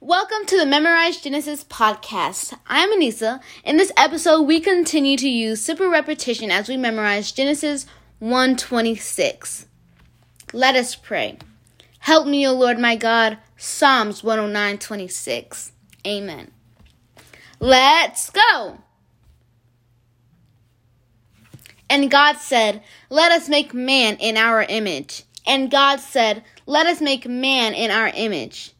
Welcome to the Memorize Genesis podcast. I'm Anissa. In this episode, we continue to use simple repetition as we memorize Genesis 126. Let us pray. Help me, O Lord my God. Psalms 109:26. Amen. Let's go. And God said, Let us make man in our image. And God said, Let us make man in our image.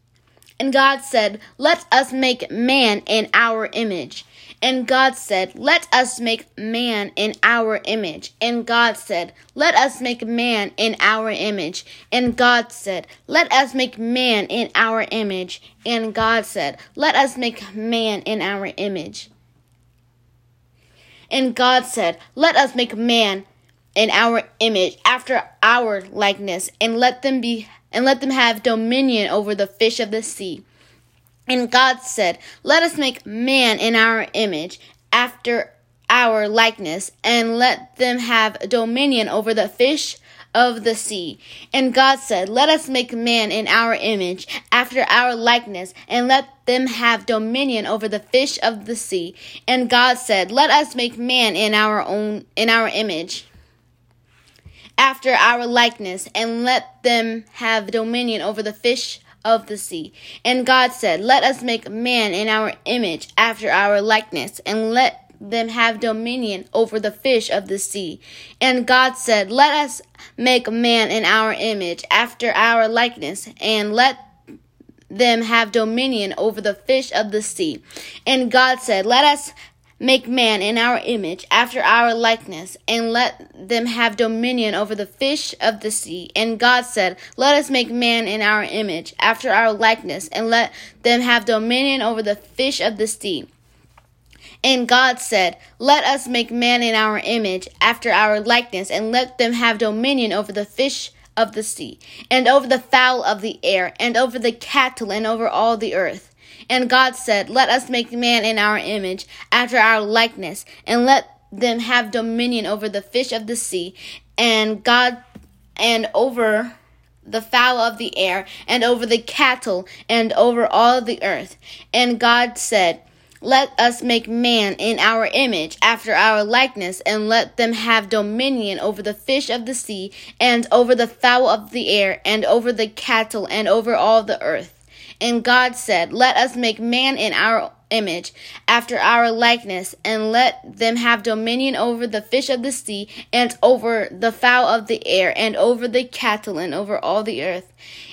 And God said, Let us make man in our image. And God said, Let us make man in our image. And God said, Let us make man in our image. And God said, Let us make man in our image. And God said, Let us make man in our image. And God said, Let us make man in our image after our likeness and let them be and let them have dominion over the fish of the sea and god said let us make man in our image after our likeness and let them have dominion over the fish of the sea. And God said, Let us make man in our image, after our likeness, and let them have dominion over the fish of the sea. And God said, Let us make man in our own in our image after our likeness, and let them have dominion over the fish of the sea. And God said, Let us make man in our image, after our likeness, and let them have dominion over the fish of the sea. And God said, Let us make man in our image, after our likeness, and let them have dominion over the fish of the sea. And God said, Let us make man in our image, after our likeness, and let them have dominion over the fish of the sea. And God said, Let us make man in our image, after our likeness, and let them have dominion over the fish of the sea. And God said, Let us make man in our image, after our likeness, and let them have dominion over the fish of the sea, and over the fowl of the air, and over the cattle, and over all the earth. And God said, Let us make man in our image, after our likeness, and let them have dominion over the fish of the sea, and God and over the fowl of the air, and over the cattle, and over all the earth. And God said, let us make man in our image, after our likeness, and let them have dominion over the fish of the sea, and over the fowl of the air, and over the cattle, and over all the earth. And God said, Let us make man in our image, after our likeness, and let them have dominion over the fish of the sea, and over the fowl of the air, and over the cattle, and over all the earth.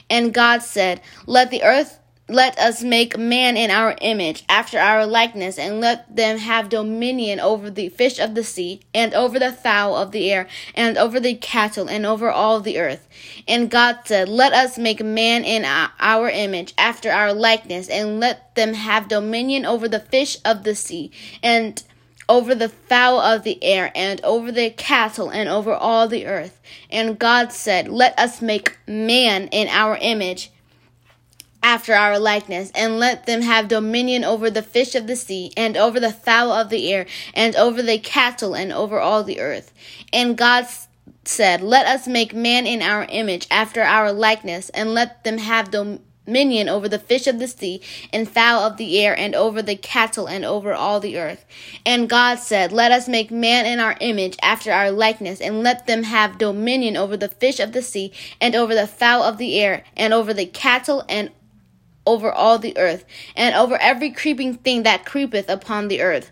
And God said, Let the earth let us make man in our image, after our likeness, and let them have dominion over the fish of the sea, and over the fowl of the air, and over the cattle, and over all the earth. And God said, Let us make man in our image, after our likeness, and let them have dominion over the fish of the sea, and over the fowl of the air, and over the cattle, and over all the earth. And God said, Let us make man in our image after our likeness, and let them have dominion over the fish of the sea, and over the fowl of the air, and over the cattle, and over all the earth. And God said, Let us make man in our image, after our likeness, and let them have dominion over the fish of the sea, and fowl of the air, and over the cattle, and over all the earth. And God said, Let us make man in our image, after our likeness, and let them have dominion over the fish of the sea, and over the fowl of the air, and over the cattle, and over all the earth, and over every creeping thing that creepeth upon the earth.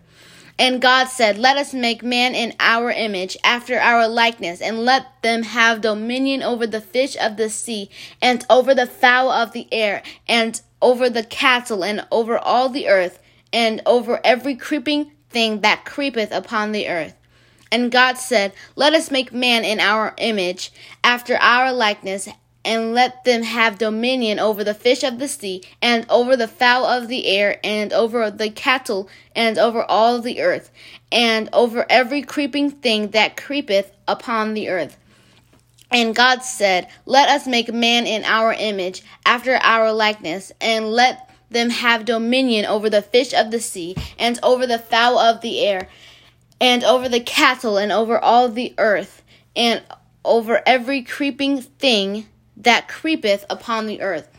And God said, Let us make man in our image, after our likeness, and let them have dominion over the fish of the sea, and over the fowl of the air, and over the cattle, and over all the earth, and over every creeping thing that creepeth upon the earth. And God said, Let us make man in our image, after our likeness, and let them have dominion over the fish of the sea, and over the fowl of the air, and over the cattle, and over all the earth, and over every creeping thing that creepeth upon the earth. And God said, Let us make man in our image, after our likeness, and let them have dominion over the fish of the sea, and over the fowl of the air, and over the cattle, and over all the earth, and over every creeping thing that creepeth upon the earth.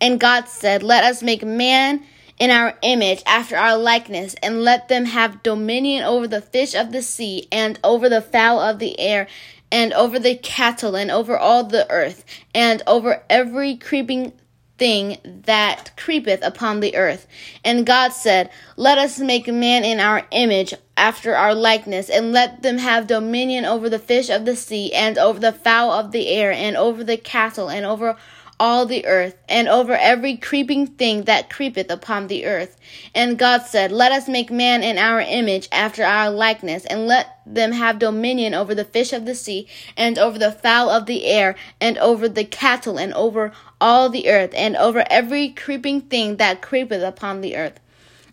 And God said, Let us make man in our image, after our likeness, and let them have dominion over the fish of the sea, and over the fowl of the air, and over the cattle, and over all the earth, and over every creeping thing that creepeth upon the earth. And God said, Let us make man in our image, after our likeness, and let them have dominion over the fish of the sea, and over the fowl of the air, and over the cattle, and over all the earth, and over every creeping thing that creepeth upon the earth. And God said, Let us make man in our image, after our likeness, and let them have dominion over the fish of the sea, and over the fowl of the air, and over the cattle, and over all the earth, and over every creeping thing that creepeth upon the earth.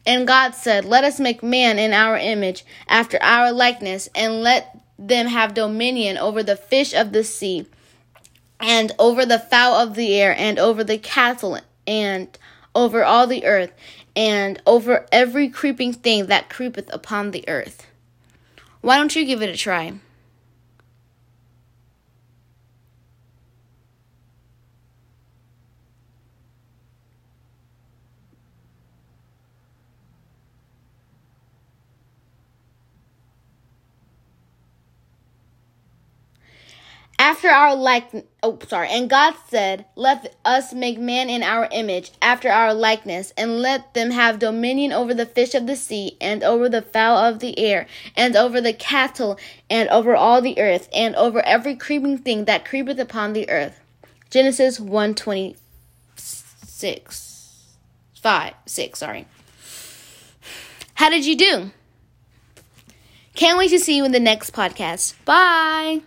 And God said, Let us make man in our image, after our likeness, and let them have dominion over the fish of the sea and over the fowl of the air, and over the cattle, and over all the earth, and over every creeping thing that creepeth upon the earth. Why don't you give it a try? After our like oh sorry. And god said let us make man in our image after our likeness and let them have dominion over the fish of the sea and over the fowl of the air and over the cattle and over all the earth and over every creeping thing that creepeth upon the earth. Genesis 1 26 5 6 sorry. How did you do? Can't wait to see you in the next podcast. Bye